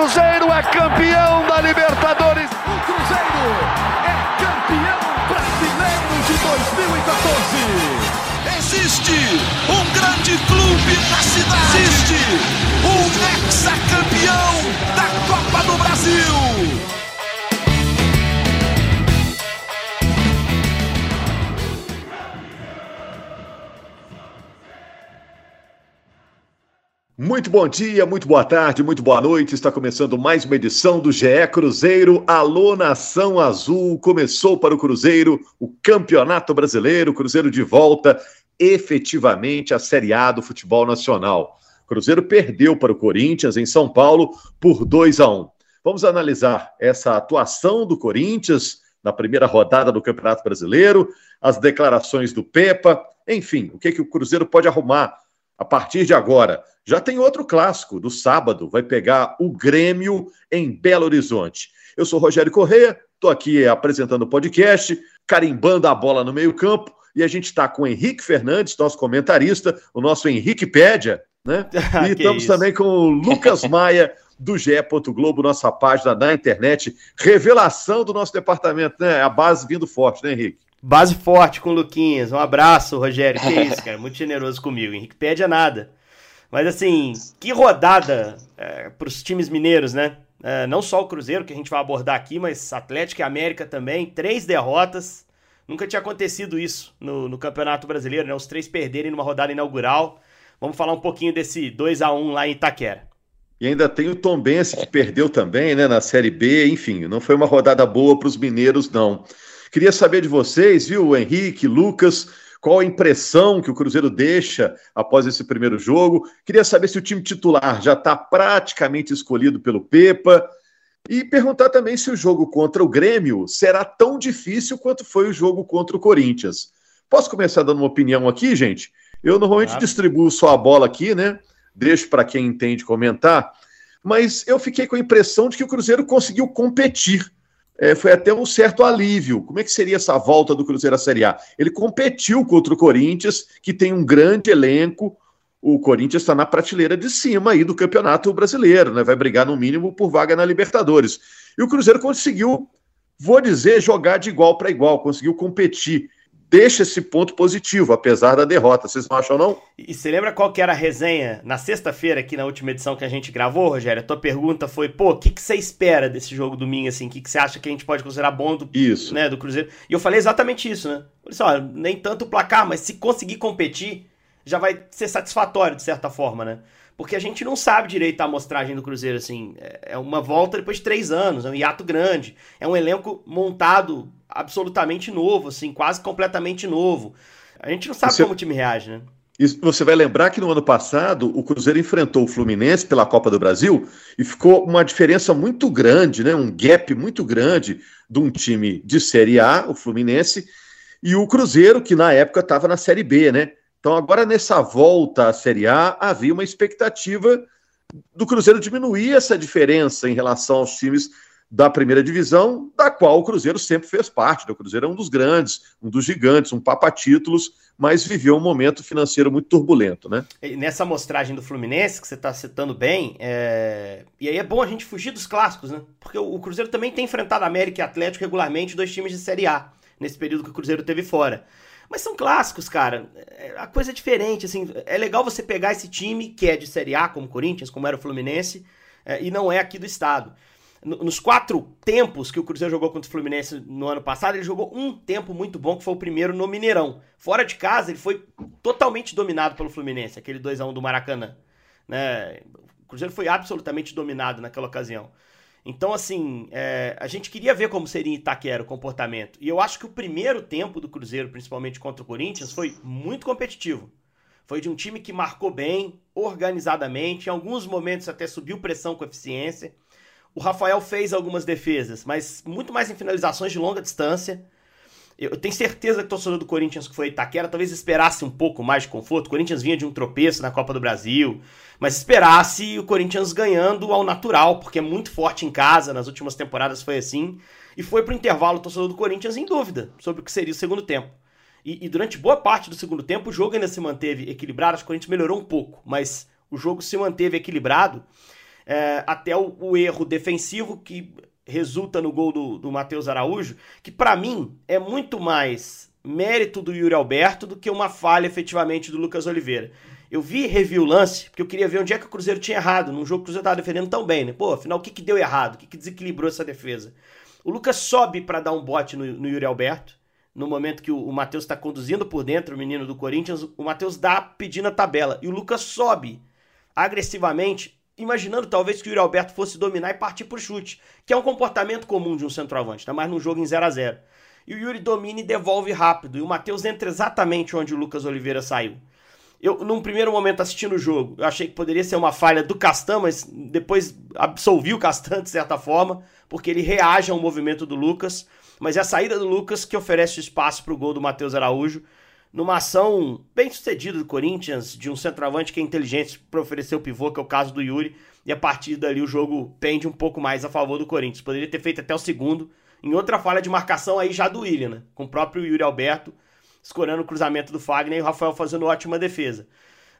Cruzeiro é campeão da Libertadores. O Cruzeiro é campeão brasileiro de 2014. Existe um grande clube na cidade. Existe um hexacampeão Muito bom dia, muito boa tarde, muito boa noite. Está começando mais uma edição do GE Cruzeiro. Alô Nação Azul. Começou para o Cruzeiro o Campeonato Brasileiro, Cruzeiro de volta efetivamente à Série A do futebol nacional. Cruzeiro perdeu para o Corinthians em São Paulo por 2 a 1. Vamos analisar essa atuação do Corinthians na primeira rodada do Campeonato Brasileiro, as declarações do Pepa, enfim, o que, que o Cruzeiro pode arrumar a partir de agora. Já tem outro clássico, do sábado, vai pegar o Grêmio em Belo Horizonte. Eu sou Rogério Corrêa, estou aqui apresentando o podcast, carimbando a bola no meio-campo, e a gente está com o Henrique Fernandes, nosso comentarista, o nosso Henrique Pédia, né? e estamos isso. também com o Lucas Maia, do GE. Globo, nossa página na internet. Revelação do nosso departamento, né? A base vindo forte, né, Henrique? Base forte com o Luquinhas. Um abraço, Rogério. Que isso, cara. Muito generoso comigo. Henrique pede a nada. Mas assim, que rodada é, para os times mineiros, né? É, não só o Cruzeiro, que a gente vai abordar aqui, mas Atlético e América também. Três derrotas. Nunca tinha acontecido isso no, no Campeonato Brasileiro, né? Os três perderem numa rodada inaugural. Vamos falar um pouquinho desse 2 a 1 lá em Itaquera. E ainda tem o Tom Bense, que perdeu também, né, na Série B. Enfim, não foi uma rodada boa para os mineiros, não. Queria saber de vocês, viu, Henrique, Lucas, qual a impressão que o Cruzeiro deixa após esse primeiro jogo. Queria saber se o time titular já está praticamente escolhido pelo Pepa. E perguntar também se o jogo contra o Grêmio será tão difícil quanto foi o jogo contra o Corinthians. Posso começar dando uma opinião aqui, gente? Eu normalmente claro. distribuo só a bola aqui, né? Deixo para quem entende comentar. Mas eu fiquei com a impressão de que o Cruzeiro conseguiu competir é, foi até um certo alívio. Como é que seria essa volta do Cruzeiro à Série A? Ele competiu contra o Corinthians, que tem um grande elenco. O Corinthians está na prateleira de cima aí do Campeonato Brasileiro, né? Vai brigar no mínimo por vaga na Libertadores. E o Cruzeiro conseguiu, vou dizer, jogar de igual para igual, conseguiu competir deixa esse ponto positivo, apesar da derrota. Vocês não acham, não? E você lembra qual que era a resenha na sexta-feira, aqui na última edição que a gente gravou, Rogério? A tua pergunta foi, pô, o que, que você espera desse jogo domingo, assim? O que, que você acha que a gente pode considerar bom do, isso. Né, do Cruzeiro? E eu falei exatamente isso, né? Eu disse, ó, nem tanto o placar, mas se conseguir competir, já vai ser satisfatório, de certa forma, né? Porque a gente não sabe direito a amostragem do Cruzeiro, assim. É uma volta depois de três anos, é um hiato grande. É um elenco montado absolutamente novo, assim, quase completamente novo. A gente não sabe você, como o time reage, né? Isso, você vai lembrar que no ano passado o Cruzeiro enfrentou o Fluminense pela Copa do Brasil e ficou uma diferença muito grande, né? Um gap muito grande de um time de Série A, o Fluminense, e o Cruzeiro, que na época estava na Série B, né? Então, agora nessa volta à Série A, havia uma expectativa do Cruzeiro diminuir essa diferença em relação aos times da primeira divisão, da qual o Cruzeiro sempre fez parte. Né? O Cruzeiro é um dos grandes, um dos gigantes, um papa-títulos, mas viveu um momento financeiro muito turbulento, né? E nessa amostragem do Fluminense, que você está citando bem, é... e aí é bom a gente fugir dos clássicos, né? Porque o Cruzeiro também tem enfrentado América e Atlético regularmente, dois times de Série A, nesse período que o Cruzeiro teve fora. Mas são clássicos, cara. É, a coisa é diferente, assim. É legal você pegar esse time que é de Série A, como o Corinthians, como era o Fluminense, é, e não é aqui do estado. Nos quatro tempos que o Cruzeiro jogou contra o Fluminense no ano passado, ele jogou um tempo muito bom, que foi o primeiro no Mineirão. Fora de casa, ele foi totalmente dominado pelo Fluminense, aquele 2x1 do Maracanã. Né? O Cruzeiro foi absolutamente dominado naquela ocasião. Então, assim, é, a gente queria ver como seria em Itaquera o comportamento. E eu acho que o primeiro tempo do Cruzeiro, principalmente contra o Corinthians, foi muito competitivo. Foi de um time que marcou bem, organizadamente, em alguns momentos até subiu pressão com eficiência. O Rafael fez algumas defesas, mas muito mais em finalizações de longa distância. Eu tenho certeza que o torcedor do Corinthians que foi Itaquera talvez esperasse um pouco mais de conforto. O Corinthians vinha de um tropeço na Copa do Brasil, mas esperasse o Corinthians ganhando ao natural, porque é muito forte em casa, nas últimas temporadas foi assim. E foi pro intervalo o torcedor do Corinthians em dúvida sobre o que seria o segundo tempo. E, e durante boa parte do segundo tempo o jogo ainda se manteve equilibrado, acho que o Corinthians melhorou um pouco, mas o jogo se manteve equilibrado. É, até o, o, erro defensivo que resulta no gol do, do Matheus Araújo, que para mim é muito mais mérito do Yuri Alberto do que uma falha efetivamente do Lucas Oliveira. Eu vi revi o lance, porque eu queria ver onde é que o Cruzeiro tinha errado, num jogo que o Cruzeiro estava defendendo tão bem, né? Pô, afinal, o que, que deu errado? O que, que desequilibrou essa defesa? O Lucas sobe para dar um bote no, no Yuri Alberto, no momento que o, o Matheus está conduzindo por dentro, o menino do Corinthians, o Matheus dá pedindo a tabela. E o Lucas sobe agressivamente, imaginando talvez que o Yuri Alberto fosse dominar e partir por chute, que é um comportamento comum de um centroavante, tá mais num jogo em 0 a 0 E o Yuri domina e devolve rápido, e o Matheus entra exatamente onde o Lucas Oliveira saiu. Eu, num primeiro momento, assistindo o jogo, eu achei que poderia ser uma falha do Castan, mas depois absolvi o Castan de certa forma, porque ele reage ao movimento do Lucas mas é a saída do Lucas que oferece espaço para o gol do Matheus Araújo, numa ação bem sucedida do Corinthians, de um centroavante que é inteligente para oferecer o pivô, que é o caso do Yuri, e a partir dali o jogo pende um pouco mais a favor do Corinthians. Poderia ter feito até o segundo, em outra falha de marcação aí já do William, né? com o próprio Yuri Alberto escorando o cruzamento do Fagner e o Rafael fazendo ótima defesa.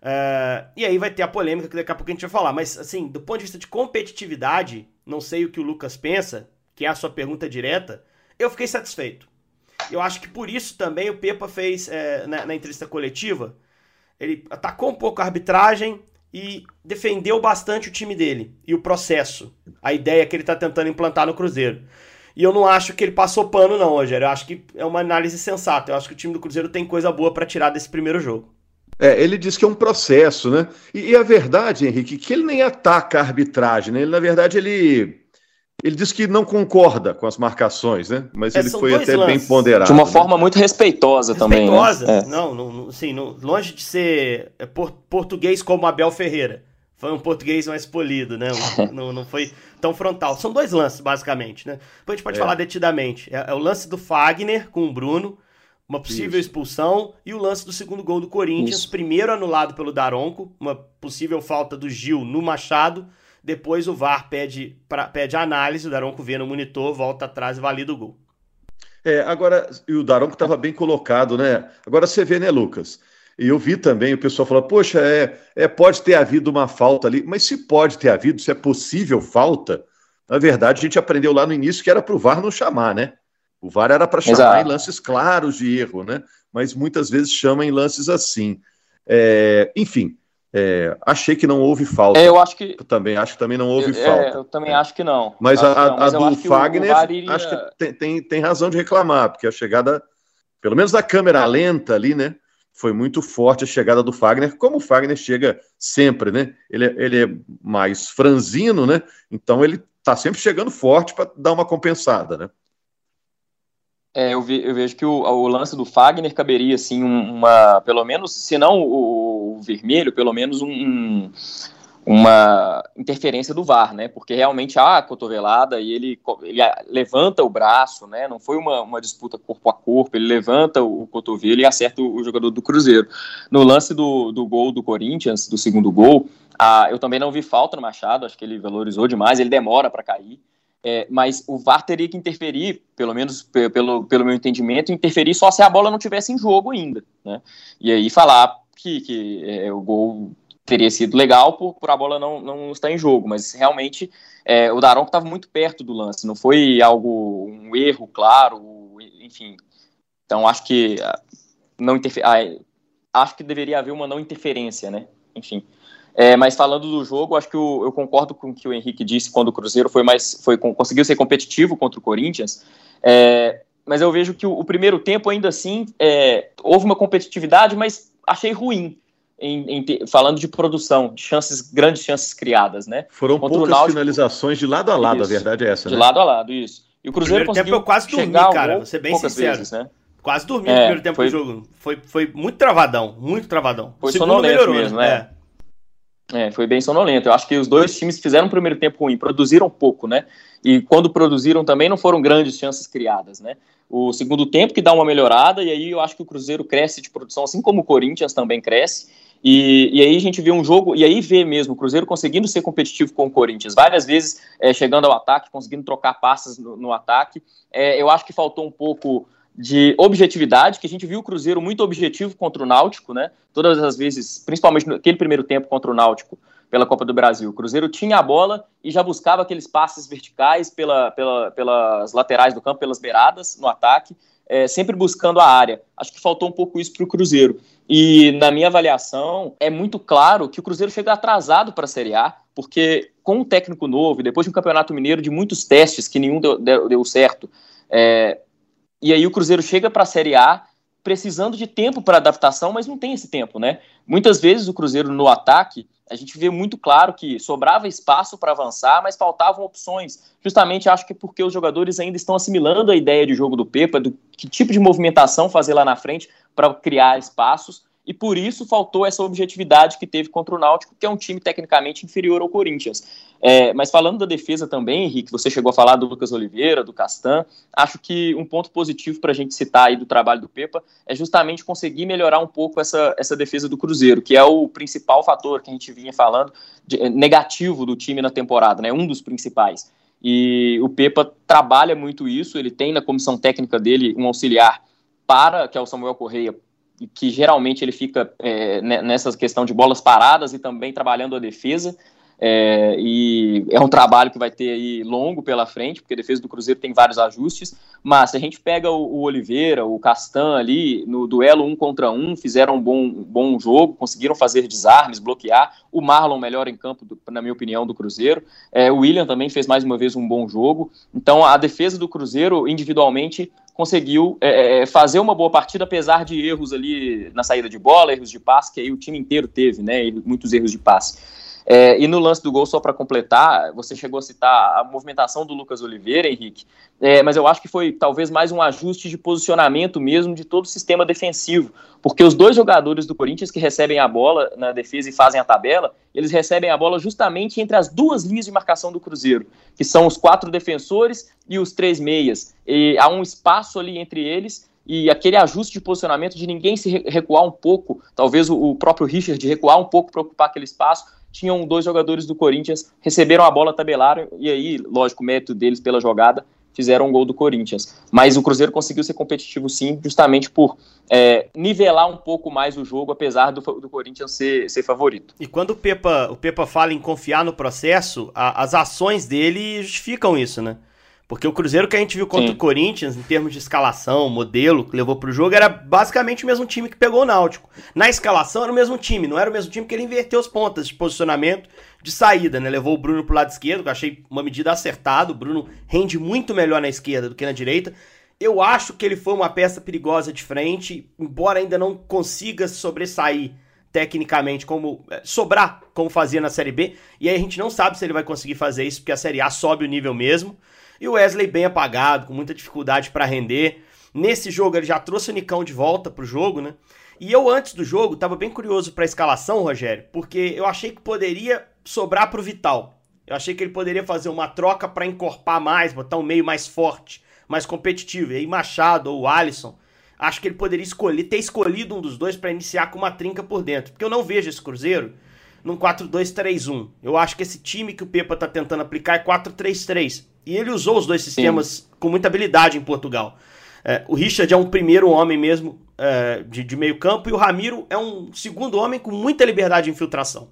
Uh, e aí vai ter a polêmica que daqui a pouco a gente vai falar. Mas, assim, do ponto de vista de competitividade, não sei o que o Lucas pensa, que é a sua pergunta direta, eu fiquei satisfeito. Eu acho que por isso também o Pepa fez é, na, na, entrevista coletiva. Ele atacou um pouco a arbitragem e defendeu bastante o time dele e o processo, a ideia que ele está tentando implantar no Cruzeiro. E eu não acho que ele passou pano, não, Rogério. Eu acho que é uma análise sensata. Eu acho que o time do Cruzeiro tem coisa boa para tirar desse primeiro jogo. É, ele diz que é um processo, né? E, e a verdade, Henrique, que ele nem ataca a arbitragem, né? Ele, na verdade, ele ele disse que não concorda com as marcações, né? Mas é, ele foi até lances. bem ponderado. De uma né? forma muito respeitosa, respeitosa também. Né? É. Não, não, assim, não, longe de ser é, português como Abel Ferreira. Foi um português mais polido, né? não, não foi tão frontal. São dois lances, basicamente, né? Depois a gente pode é. falar detidamente. É, é, o lance do Fagner com o Bruno, uma possível Isso. expulsão, e o lance do segundo gol do Corinthians, Isso. primeiro anulado pelo Daronco, uma possível falta do Gil no Machado depois o VAR pede, pra, pede análise, o Daronco vê no monitor, volta atrás e valida o gol. É, agora, e o Daronco estava bem colocado, né? Agora você vê, né, Lucas? E eu vi também o pessoal falar, poxa, é, é, pode ter havido uma falta ali, mas se pode ter havido, se é possível falta, na verdade a gente aprendeu lá no início que era para o VAR não chamar, né? O VAR era para chamar Exato. em lances claros de erro, né? Mas muitas vezes chama em lances assim. É, enfim, é, achei que não houve falta. É, eu acho que. Eu também acho que também não houve eu, falta. É, eu também acho que não. Mas a, não, mas a do Fagner, iria... acho que tem, tem, tem, razão de reclamar, porque a chegada, pelo menos da câmera lenta ali, né? Foi muito forte a chegada do Fagner, como o Fagner chega sempre, né? Ele, é, ele é mais franzino, né? Então ele tá sempre chegando forte para dar uma compensada, né? É, eu, vi, eu, vejo que o, o, lance do Fagner caberia, assim, uma, pelo menos, se não o, vermelho, pelo menos um, uma interferência do VAR, né? Porque realmente há a cotovelada e ele, ele levanta o braço, né? Não foi uma, uma disputa corpo a corpo, ele levanta o, cotovelo e acerta o, o jogador do Cruzeiro. No lance do, do gol do Corinthians, do segundo gol, ah, eu também não vi falta no Machado, acho que ele valorizou demais, ele demora para cair. É, mas o VAR teria que interferir, pelo menos pelo, pelo meu entendimento, interferir só se a bola não tivesse em jogo ainda, né? E aí falar que, que é, o gol teria sido legal por, por a bola não, não estar em jogo, mas realmente é, o Daronco estava muito perto do lance, não foi algo, um erro claro, enfim. Então acho que ah, não. Ah, acho que deveria haver uma não interferência, né? Enfim. É, mas falando do jogo, acho que o, eu concordo com o que o Henrique disse quando o Cruzeiro foi mais, foi, conseguiu ser competitivo contra o Corinthians. É, mas eu vejo que o, o primeiro tempo, ainda assim, é, houve uma competitividade, mas achei ruim. Em, em, falando de produção, de chances, grandes chances criadas, né? Foram Contra poucas Náutico, finalizações de lado a lado, isso, a verdade é essa, De né? lado a lado, isso. E o Cruzeiro primeiro tempo eu quase dormi, cara, vou ser bem sincero. Vezes, né? Quase dormi é, no primeiro tempo foi... do jogo. Foi, foi muito travadão, muito travadão. Foi o segundo melhorou, mesmo, né? É. É, foi bem sonolento. Eu acho que os dois times fizeram um primeiro tempo ruim, produziram pouco, né? E quando produziram também não foram grandes chances criadas, né? O segundo tempo que dá uma melhorada, e aí eu acho que o Cruzeiro cresce de produção, assim como o Corinthians também cresce. E, e aí a gente vê um jogo, e aí vê mesmo o Cruzeiro conseguindo ser competitivo com o Corinthians, várias vezes é, chegando ao ataque, conseguindo trocar passes no, no ataque. É, eu acho que faltou um pouco de objetividade, que a gente viu o Cruzeiro muito objetivo contra o Náutico, né? Todas as vezes, principalmente naquele primeiro tempo contra o Náutico, pela Copa do Brasil. O Cruzeiro tinha a bola e já buscava aqueles passes verticais pela, pela, pelas laterais do campo, pelas beiradas no ataque, é, sempre buscando a área. Acho que faltou um pouco isso para o Cruzeiro. E na minha avaliação, é muito claro que o Cruzeiro chega atrasado para a Série A, porque com um técnico novo, depois de um campeonato mineiro de muitos testes que nenhum deu, deu, certo, é, e aí o Cruzeiro chega para a Série A precisando de tempo para adaptação, mas não tem esse tempo, né? Muitas vezes o Cruzeiro no ataque, a gente vê muito claro que sobrava espaço para avançar, mas faltavam opções. Justamente acho que porque os jogadores ainda estão assimilando a ideia de jogo do Pepa, do que tipo de movimentação fazer lá na frente para criar espaços e por isso faltou essa objetividade que teve contra o Náutico, que é um time tecnicamente inferior ao Corinthians. É, mas falando da defesa também, Henrique, você chegou a falar do Lucas Oliveira, do Castan, acho que um ponto positivo para a gente citar aí do trabalho do Pepa é justamente conseguir melhorar um pouco essa, essa defesa do Cruzeiro, que é o principal fator que a gente vinha falando de, negativo do time na temporada, né, um dos principais. E o Pepa trabalha muito isso, ele tem na comissão técnica dele um auxiliar para, que é o Samuel Correia, que geralmente ele fica é, nessa questão de bolas paradas e também trabalhando a defesa. É, e é um trabalho que vai ter aí longo pela frente, porque a defesa do Cruzeiro tem vários ajustes. Mas se a gente pega o, o Oliveira, o Castan ali, no duelo um contra um, fizeram um bom, bom jogo, conseguiram fazer desarmes, bloquear. O Marlon, melhor em campo, do, na minha opinião, do Cruzeiro. É, o William também fez mais uma vez um bom jogo. Então a defesa do Cruzeiro, individualmente, conseguiu é, é, fazer uma boa partida, apesar de erros ali na saída de bola, erros de passe, que aí o time inteiro teve, né? Muitos erros de passe. É, e no lance do gol, só para completar, você chegou a citar a movimentação do Lucas Oliveira, Henrique, é, mas eu acho que foi talvez mais um ajuste de posicionamento mesmo de todo o sistema defensivo, porque os dois jogadores do Corinthians que recebem a bola na defesa e fazem a tabela, eles recebem a bola justamente entre as duas linhas de marcação do Cruzeiro, que são os quatro defensores e os três meias. E há um espaço ali entre eles e aquele ajuste de posicionamento de ninguém se recuar um pouco, talvez o, próprio Richard recuar um pouco para ocupar aquele espaço, tinham dois jogadores do Corinthians, receberam a bola, tabelaram, e aí, lógico, mérito deles pela jogada, fizeram um gol do Corinthians. Mas o Cruzeiro conseguiu ser competitivo sim, justamente por é, nivelar um pouco mais o jogo, apesar do, do Corinthians ser, ser favorito. E quando o Pepa, o Pepa fala em confiar no processo, a, as ações dele justificam isso, né? Porque o Cruzeiro que a gente viu contra Sim. o Corinthians, em termos de escalação, modelo que levou pro jogo, era basicamente o mesmo time que pegou o Náutico. Na escalação era o mesmo time, não era o mesmo time que ele inverteu as pontas de posicionamento de saída, né? Levou o Bruno pro lado esquerdo, que eu achei uma medida acertada. O Bruno rende muito melhor na esquerda do que na direita. Eu acho que ele foi uma peça perigosa de frente, embora ainda não consiga sobressair tecnicamente, como é, sobrar, como fazia na Série B. E aí a gente não sabe se ele vai conseguir fazer isso, porque a Série A sobe o nível mesmo. E o Wesley bem apagado, com muita dificuldade para render. Nesse jogo ele já trouxe o Nicão de volta pro jogo, né? E eu antes do jogo tava bem curioso para a escalação, Rogério, porque eu achei que poderia sobrar pro Vital. Eu achei que ele poderia fazer uma troca para encorpar mais, botar um meio mais forte, mais competitivo. E aí Machado ou Alisson, acho que ele poderia escolher, ter escolhido um dos dois para iniciar com uma trinca por dentro, porque eu não vejo esse Cruzeiro num 4-2-3-1. Eu acho que esse time que o Pepa tá tentando aplicar é 4-3-3. E ele usou os dois sistemas Sim. com muita habilidade em Portugal. É, o Richard é um primeiro homem mesmo é, de, de, meio campo e o Ramiro é um segundo homem com muita liberdade de infiltração.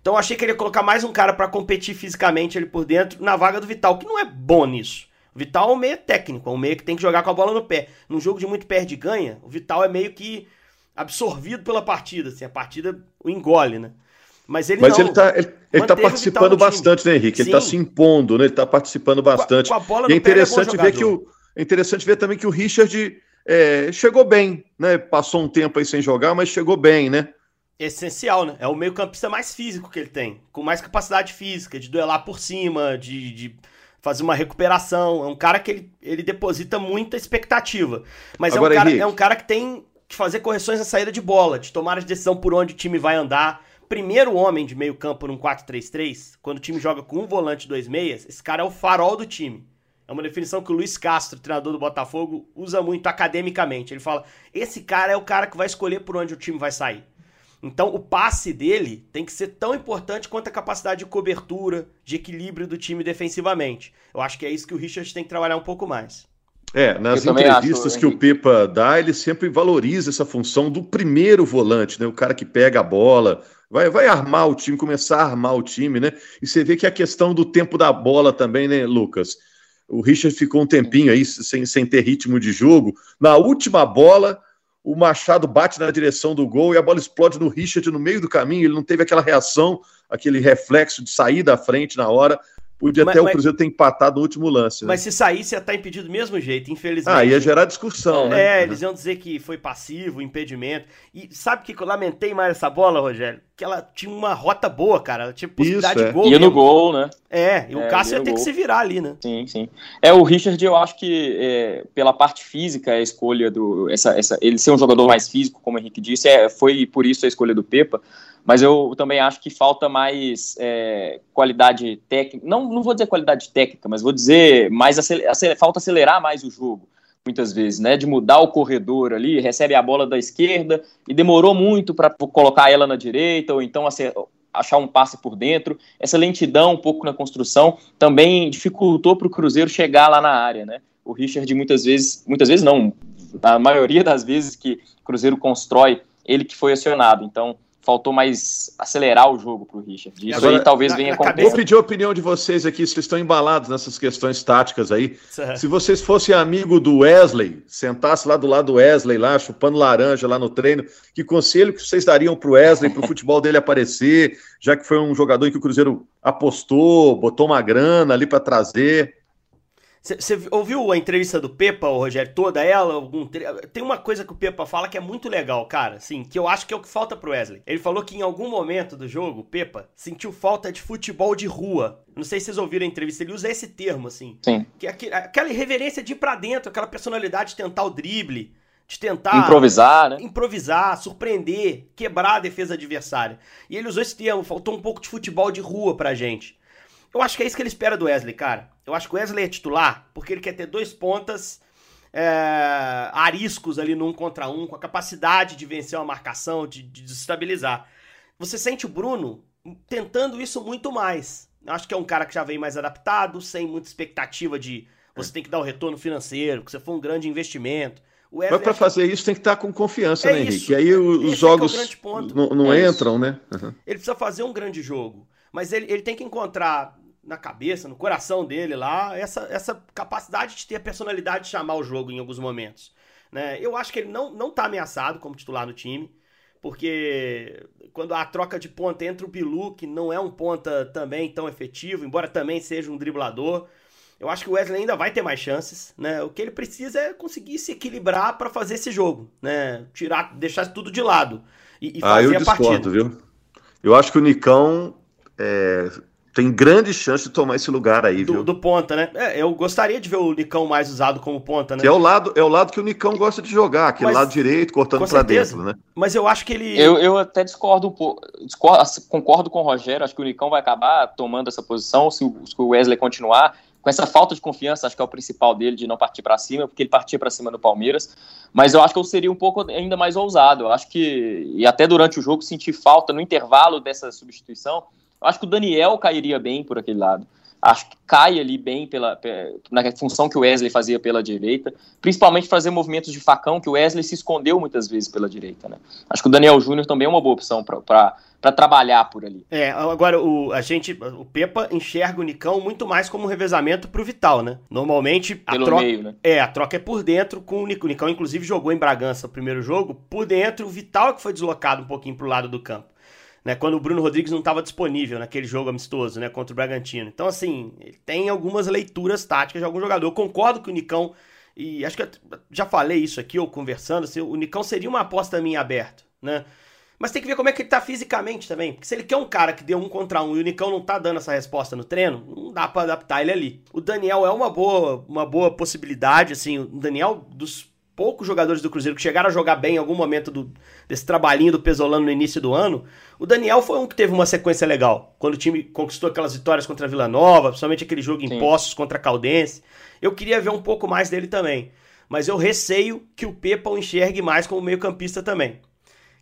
Então eu achei que ele ia colocar mais um cara para competir fisicamente ali por dentro na vaga do Vital, que não é bom nisso. O Vital é um meio técnico, é um meio que tem que jogar com a bola no pé. Num jogo de muito perde e ganha, o Vital é meio que absorvido pela partida, assim, a partida o engole, né? Mas ele Mas não. ele tá, ele, ele tá participando bastante, né, Henrique? Sim. Ele tá se impondo, né? Ele tá participando bastante. Com a, com a e é interessante é ver que o. É interessante ver também que o Richard é, chegou bem, né? Passou um tempo aí sem jogar, mas chegou bem, né? Essencial, né? É o meio-campista mais físico que ele tem, com mais capacidade física, de duelar por cima, de, de fazer uma recuperação. É um cara que ele, ele deposita muita expectativa. Mas Agora, é, um cara, é um cara que tem que fazer correções na saída de bola, de tomar a decisão por onde o time vai andar primeiro homem de meio campo num 4-3-3, quando o time joga com um volante e dois meias, esse cara é o farol do time. É uma definição que o Luiz Castro, treinador do Botafogo, usa muito academicamente. Ele fala: esse cara é o cara que vai escolher por onde o time vai sair. Então, o passe dele tem que ser tão importante quanto a capacidade de cobertura, de equilíbrio do time defensivamente. Eu acho que é isso que o Richard tem que trabalhar um pouco mais. É, nas entrevistas acho, que o Pepa dá, ele sempre valoriza essa função do primeiro volante, né? O cara que pega a bola, vai, vai armar o time, começar a armar o time, né? E você vê que a questão do tempo da bola também, né, Lucas? O Richard ficou um tempinho aí sem, sem ter ritmo de jogo. Na última bola, o Machado bate na direção do gol e a bola explode no Richard no meio do caminho. Ele não teve aquela reação, aquele reflexo de sair da frente na hora. Podia mas, até o Cruzeiro ter empatado no último lance. Né? Mas se saísse, ia estar impedido do mesmo jeito, infelizmente. Ah, ia gerar discussão, é, né? É, eles iam dizer que foi passivo, impedimento. E sabe o que eu lamentei mais essa bola, Rogério? Que ela tinha uma rota boa, cara. Ela tinha possibilidade Isso, é. de gol. Ia mesmo. no gol, né? É, e o é, Cássio ia ter gol. que se virar ali, né? Sim, sim. É, o Richard, eu acho que é, pela parte física, a escolha do. Essa, essa, ele ser um jogador mais físico, como o Henrique disse, é, foi por isso a escolha do Pepa mas eu também acho que falta mais é, qualidade técnica, não, não vou dizer qualidade técnica, mas vou dizer mais falta acelerar mais o jogo, muitas vezes, né, de mudar o corredor ali, recebe a bola da esquerda e demorou muito para colocar ela na direita, ou então achar um passe por dentro, essa lentidão um pouco na construção também dificultou para o Cruzeiro chegar lá na área, né, o Richard muitas vezes, muitas vezes não, a maioria das vezes que o Cruzeiro constrói, ele que foi acionado, então faltou mais acelerar o jogo para o Richard. Isso Agora, aí talvez na, venha com Vou pedir a opinião de vocês aqui, vocês estão embalados nessas questões táticas aí. Se vocês fossem amigo do Wesley, sentasse lá do lado do Wesley, lá, chupando laranja lá no treino, que conselho que vocês dariam para o Wesley, para o futebol dele aparecer, já que foi um jogador em que o Cruzeiro apostou, botou uma grana ali para trazer? Você ouviu a entrevista do Pepa, o Rogério, toda ela? Algum Tem uma coisa que o Pepa fala que é muito legal, cara, assim, que eu acho que é o que falta pro Wesley. Ele falou que em algum momento do jogo, o Pepa sentiu falta de futebol de rua. Não sei se vocês ouviram a entrevista, ele usa esse termo, assim. Sim. Que é aquela irreverência de ir pra dentro, aquela personalidade de tentar o drible, de tentar improvisar, né? Improvisar, surpreender, quebrar a defesa adversária. E ele usou esse termo, faltou um pouco de futebol de rua pra gente. Eu acho que é isso que ele espera do Wesley, cara. Eu acho que o Wesley é titular porque ele quer ter dois pontas é, ariscos ali no um contra um, com a capacidade de vencer uma marcação, de, de desestabilizar. Você sente o Bruno tentando isso muito mais. Eu acho que é um cara que já vem mais adaptado, sem muita expectativa de você tem que dar o um retorno financeiro, que você for um grande investimento. Mas para fazer isso tem que estar com confiança, é né, Henrique? E aí os Esse jogos é é não, não é entram, né? Uhum. Ele precisa fazer um grande jogo. Mas ele, ele tem que encontrar na cabeça, no coração dele lá, essa, essa capacidade de ter a personalidade de chamar o jogo em alguns momentos. Né? Eu acho que ele não, não tá ameaçado como titular no time, porque quando a troca de ponta entra o Bilu, que não é um ponta também tão efetivo, embora também seja um driblador, eu acho que o Wesley ainda vai ter mais chances, né? O que ele precisa é conseguir se equilibrar para fazer esse jogo, né? Tirar, deixar tudo de lado e, e fazer ah, eu a discordo, partida. viu? Eu acho que o Nicão é, tem grande chance de tomar esse lugar aí, do, viu? Do ponta, né? É, eu gostaria de ver o Nicão mais usado como ponta, né? Que é o lado, é o lado que o Nicão gosta de jogar, aquele Mas, lado direito, cortando para dentro, né? Mas eu acho que ele. Eu, eu até discordo um pouco. Discordo, concordo com o Rogério, acho que o Nicão vai acabar tomando essa posição se o, se o Wesley continuar. Com essa falta de confiança, acho que é o principal dele de não partir para cima, porque ele partia para cima no Palmeiras. Mas eu acho que eu seria um pouco ainda mais ousado. Eu acho que, e até durante o jogo, senti falta no intervalo dessa substituição acho que o Daniel cairia bem por aquele lado. Acho que cai ali bem pela, na função que o Wesley fazia pela direita, principalmente fazer movimentos de facão, que o Wesley se escondeu muitas vezes pela direita. Né? Acho que o Daniel Júnior também é uma boa opção para trabalhar por ali. É, agora o, a gente, o Pepa enxerga o Nicão muito mais como um revezamento pro Vital, né? Normalmente a Pelo troca, meio, né? É, a troca é por dentro com o Nicão. O Nicão, inclusive, jogou em Bragança o primeiro jogo, por dentro, o Vital que foi deslocado um pouquinho pro lado do campo né, quando o Bruno Rodrigues não estava disponível naquele jogo amistoso, né, contra o Bragantino. Então, assim, ele tem algumas leituras táticas de algum jogador. Eu concordo que o Nicão, e acho que eu já falei isso aqui, ou conversando, assim, o Nicão seria uma aposta minha aberta, né? Mas tem que ver como é que ele tá fisicamente também. Porque se ele quer um cara que dê um contra um e o Nicão não tá dando essa resposta no treino, não dá para adaptar ele ali. O Daniel é uma boa, uma boa possibilidade, assim, o Daniel dos poucos jogadores do Cruzeiro que chegaram a jogar bem em algum momento do, desse trabalhinho do Pesolano no início do ano, o Daniel foi um que teve uma sequência legal. Quando o time conquistou aquelas vitórias contra a Vila Nova, principalmente aquele jogo em Sim. Postos contra a Caldense. Eu queria ver um pouco mais dele também. Mas eu receio que o Pepa o enxergue mais como meio-campista também.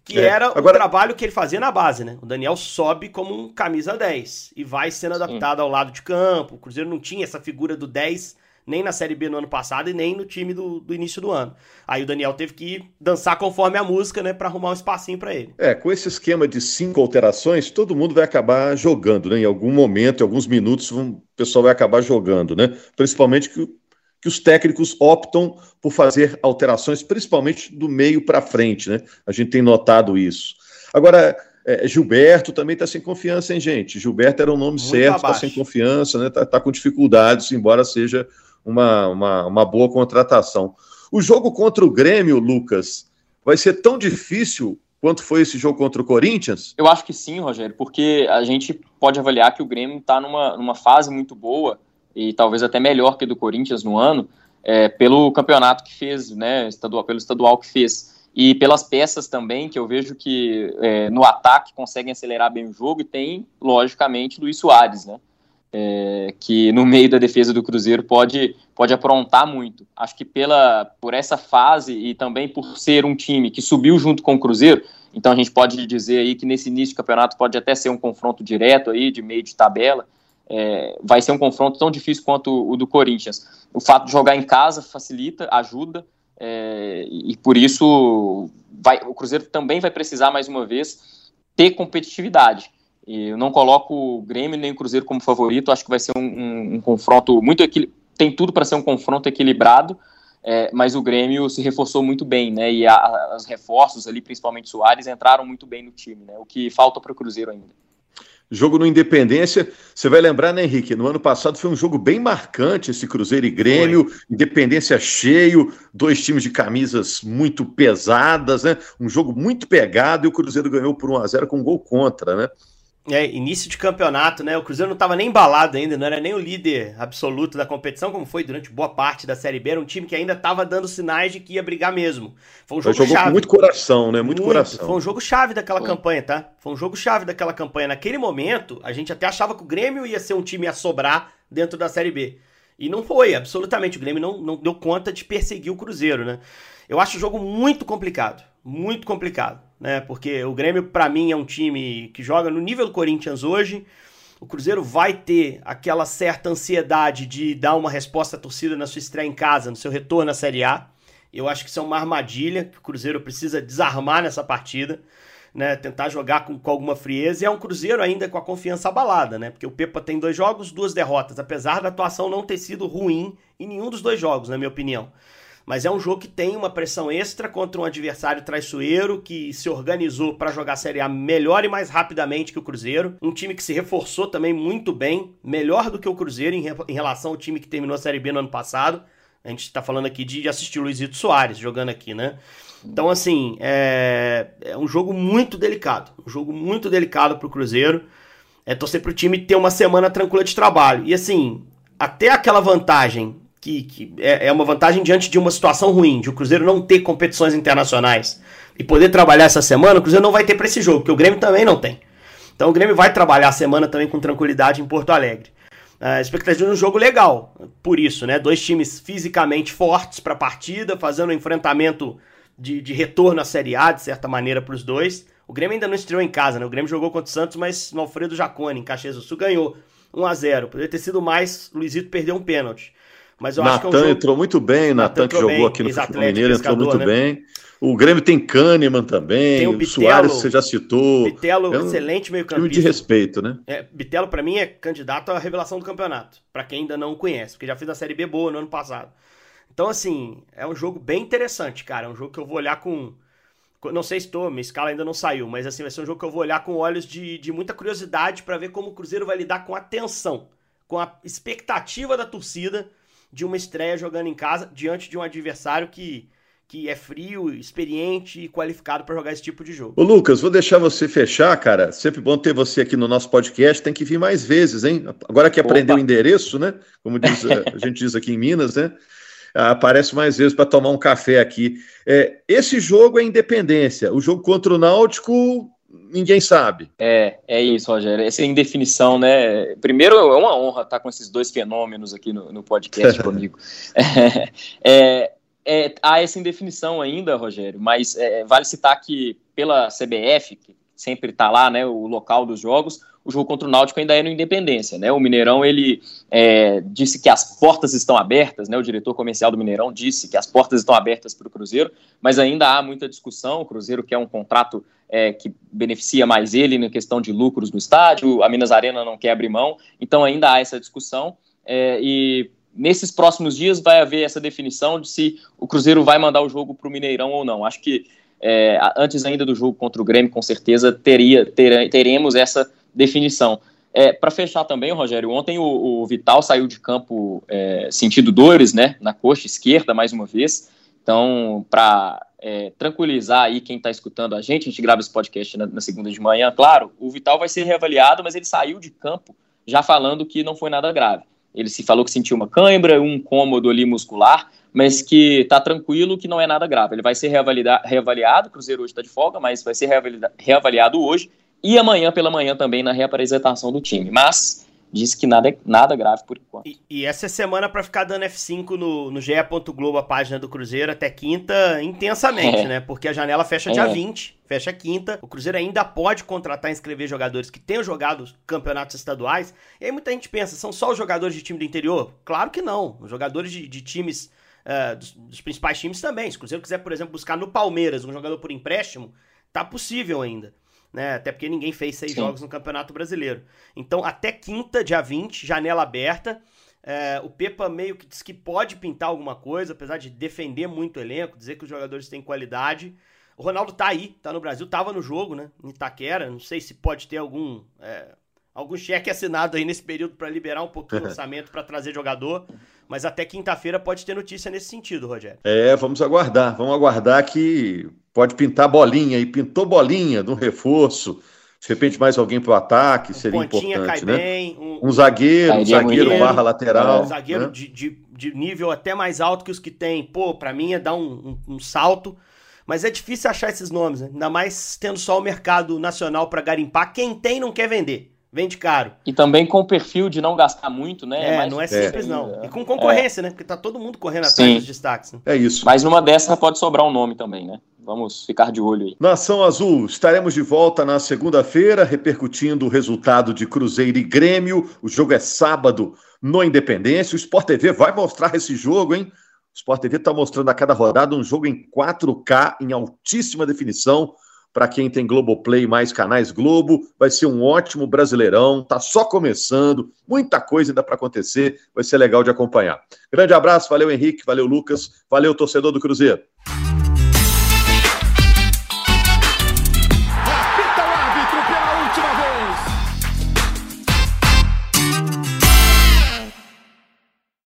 Que é. era Agora... o trabalho que ele fazia na base, né? O Daniel sobe como um camisa 10 e vai sendo adaptado Sim. ao lado de campo. O Cruzeiro não tinha essa figura do 10 nem na Série B no ano passado e nem no time do, do início do ano. Aí o Daniel teve que dançar conforme a música, né, para arrumar um espacinho para ele. É, com esse esquema de cinco alterações, todo mundo vai acabar jogando, né? Em algum momento, em alguns minutos, o pessoal vai acabar jogando, né? Principalmente que, que os técnicos optam por fazer alterações, principalmente do meio para frente, né? A gente tem notado isso. Agora, é, Gilberto também está sem confiança, hein, gente? Gilberto era o nome Muito certo, está sem confiança, né? Está tá com dificuldades, embora seja uma, uma, uma boa contratação. O jogo contra o Grêmio, Lucas, vai ser tão difícil quanto foi esse jogo contra o Corinthians? Eu acho que sim, Rogério, porque a gente pode avaliar que o Grêmio está numa, numa fase muito boa e talvez até melhor que do Corinthians no ano, é, pelo campeonato que fez, né, estadual, pelo estadual que fez e pelas peças também, que eu vejo que é, no ataque conseguem acelerar bem o jogo, e tem, logicamente, Luiz Soares, né? É, que no meio da defesa do Cruzeiro pode, pode aprontar muito. Acho que pela, por essa fase e também por ser um time que subiu junto com o Cruzeiro, então a gente pode dizer aí que nesse início do campeonato pode até ser um confronto direto aí, de meio de tabela, é, vai ser um confronto tão difícil quanto o do Corinthians. O fato de jogar em casa facilita, ajuda, é, e por isso vai, o Cruzeiro também vai precisar, mais uma vez, ter competitividade. E eu não coloco o Grêmio nem o Cruzeiro como favorito, acho que vai ser um, um, um confronto muito tem tudo para ser um confronto equilibrado, é, mas o Grêmio se reforçou muito bem, né? E a, os reforços ali, principalmente Soares, entraram muito bem no time, né? O que falta para o Cruzeiro ainda. Jogo no Independência, você vai lembrar, né, Henrique? No ano passado foi um jogo bem marcante esse Cruzeiro e Grêmio, foi. Independência cheio, dois times de camisas muito pesadas, né? Um jogo muito pegado e o Cruzeiro ganhou por 1 a 0 com um gol contra, né? É, início de campeonato, né? O Cruzeiro não estava nem embalado ainda, não era nem o líder absoluto da competição, como foi durante boa parte da Série B. Era um time que ainda estava dando sinais de que ia brigar mesmo. Foi um jogo jogou chave. com muito coração, né? Muito, muito, coração. Foi um jogo chave daquela foi. campanha, tá? Foi um jogo chave daquela campanha. Naquele momento, a gente até achava que o Grêmio ia ser um time a sobrar dentro da Série B. E não foi, absolutamente. O Grêmio não, não deu conta de perseguir o Cruzeiro, né? Eu acho o jogo muito complicado. Muito complicado né? Porque o Grêmio, para mim, é um time que joga no nível do Corinthians hoje. O Cruzeiro vai ter aquela certa ansiedade de dar uma resposta à torcida na sua estreia em casa, no seu retorno à Série A. Eu acho que isso é uma armadilha que o Cruzeiro precisa desarmar nessa partida, né? Tentar jogar com, com alguma frieza. E é um Cruzeiro ainda com a confiança abalada, né? Porque o Pepa tem dois jogos, duas derrotas, apesar da atuação não ter sido ruim em nenhum dos dois jogos, na minha opinião. Mas é um jogo que tem uma pressão extra contra um adversário traiçoeiro que se organizou para jogar a Série A melhor e mais rapidamente que o Cruzeiro. Um time que se reforçou também muito bem, melhor do que o Cruzeiro em, em relação ao time que terminou a Série B no ano passado. A gente está falando aqui de, assistir o Luizito Soares jogando aqui, né? Então, assim, é, é um jogo muito delicado. Um jogo muito delicado para o Cruzeiro. É torcer para o time ter uma semana tranquila de trabalho. E, assim, até aquela vantagem que, que é, é, uma vantagem diante de uma situação ruim, de o Cruzeiro não ter competições internacionais e poder trabalhar essa semana, o Cruzeiro não vai ter para esse jogo, porque o Grêmio também não tem. Então o Grêmio vai trabalhar a semana também com tranquilidade em Porto Alegre. A expectativa de um jogo legal, por isso, né? Dois times fisicamente fortes para a partida, fazendo um enfrentamento de, de retorno à Série A, de certa maneira, para os dois. O Grêmio ainda não estreou em casa, né? O Grêmio jogou contra o Santos, mas no Alfredo Jacone, em Caxias do Sul, ganhou 1 a 0 Poderia ter sido mais, Luizito perdeu um pênalti. Mas eu Nathan acho que é um jogo... entrou muito bem, Natan que jogou bem, aqui no Futebol Mineiro, entrou muito né? bem. O Grêmio tem Kahneman também, tem o, Bitelo, o Soares você já citou. Bitelo, é um excelente meio campista. Time de respeito, né? É, Bitelo, para mim, é candidato à revelação do campeonato, para quem ainda não conhece, porque já fez a Série B boa no ano passado. Então, assim, é um jogo bem interessante, cara. É um jogo que eu vou olhar com... Não sei se estou, minha escala ainda não saiu, mas assim, vai ser um jogo que eu vou olhar com olhos de, de muita curiosidade para ver como o Cruzeiro vai lidar com a tensão, com a expectativa da torcida de uma estreia jogando em casa diante de um adversário que, que é frio, experiente e qualificado para jogar esse tipo de jogo. Ô Lucas, vou deixar você fechar, cara. Sempre bom ter você aqui no nosso podcast. Tem que vir mais vezes, hein? Agora que aprendeu o endereço, né? Como diz, a gente diz aqui em Minas, né? Aparece mais vezes para tomar um café aqui. É, esse jogo é independência. O jogo contra o Náutico ninguém sabe. É, é isso, Rogério. Essa é indefinição, né? Primeiro, é uma honra estar com esses dois fenômenos aqui no, no podcast comigo. É, é, há essa indefinição ainda, Rogério, mas é, vale citar que pela CBF, que sempre está lá, né, o local dos jogos, o jogo contra o Náutico ainda é no Independência, né? O Mineirão ele é, disse que as portas estão abertas, né? O diretor comercial do Mineirão disse que as portas estão abertas para o Cruzeiro, mas ainda há muita discussão. O Cruzeiro quer um contrato é, que beneficia mais ele na questão de lucros no estádio, a Minas Arena não quer abrir mão, então ainda há essa discussão é, e nesses próximos dias vai haver essa definição de se o Cruzeiro vai mandar o jogo para o Mineirão ou não. Acho que é, antes ainda do jogo contra o Grêmio, com certeza teria, ter, teremos essa definição. É, para fechar também, Rogério, ontem o, o Vital saiu de campo é, sentido dores, né, na coxa esquerda mais uma vez. Então, para é, tranquilizar aí quem está escutando a gente, a gente grava esse podcast na, na, segunda de manhã, claro, o Vital vai ser reavaliado, mas ele saiu de campo já falando que não foi nada grave. Ele se falou que sentiu uma cãibra, um incômodo ali muscular, mas que está tranquilo, que não é nada grave. Ele vai ser reavaliado o Cruzeiro hoje está de folga, mas vai ser reavaliado hoje e amanhã pela manhã também na reapresentação do time. Mas disse que nada, nada grave por enquanto. E, e essa é semana para ficar dando F5 no, no GE. Globo, a página do Cruzeiro, até quinta, intensamente, é. né? Porque a janela fecha é. dia 20, fecha quinta. O Cruzeiro ainda pode contratar e inscrever jogadores que tenham jogado campeonatos estaduais. E aí muita gente pensa, são só os jogadores de time do interior? Claro que não. Os jogadores de, de times. Uh, dos, dos principais times também. Se o Cruzeiro quiser, por exemplo, buscar no Palmeiras um jogador por empréstimo, tá possível ainda né? Até porque ninguém fez seis Sim. jogos no Campeonato Brasileiro. Então, até quinta, dia 20, janela aberta. É, o Pepa meio que diz que pode pintar alguma coisa, apesar de defender muito o elenco, dizer que os jogadores têm qualidade. O Ronaldo tá aí, tá no Brasil, tava no jogo, né? Em Itaquera. Não sei se pode ter algum. É, algum cheque assinado aí nesse período para liberar um pouquinho o orçamento para trazer jogador. Mas até quinta-feira pode ter notícia nesse sentido, Rogério. É, vamos aguardar. Vamos aguardar que pode pintar bolinha. E pintou bolinha do reforço. De repente, mais alguém para o ataque, um seria importante, né? Bem, um, um, zagueiro, um zagueiro barra lateral. Um zagueiro né? de, de, de, nível até mais alto que os que tem. Pô, para mim é dar um, um, um salto. Mas é difícil achar esses nomes, né? ainda mais tendo só o mercado nacional para garimpar. Quem tem não quer vender vende caro. E também com o perfil de não gastar muito, né? É, é não é simples, é. não. E com concorrência, é. né? Porque tá todo mundo correndo atrás Sim. dos destaques. Né? É isso. Mas numa dessa pode sobrar um nome também, né? Vamos ficar de olho aí. Nação Azul, estaremos de volta na segunda-feira, repercutindo o resultado de Cruzeiro e Grêmio. O jogo é sábado no Independência. O Sport TV vai mostrar esse jogo, hein? O Sport TV está mostrando a cada rodada um jogo em 4K, em altíssima definição para quem tem Globoplay mais canais Globo, vai ser um ótimo Brasileirão, tá só começando, muita coisa ainda para acontecer, vai ser legal de acompanhar. Grande abraço, valeu Henrique, valeu Lucas, valeu torcedor do Cruzeiro.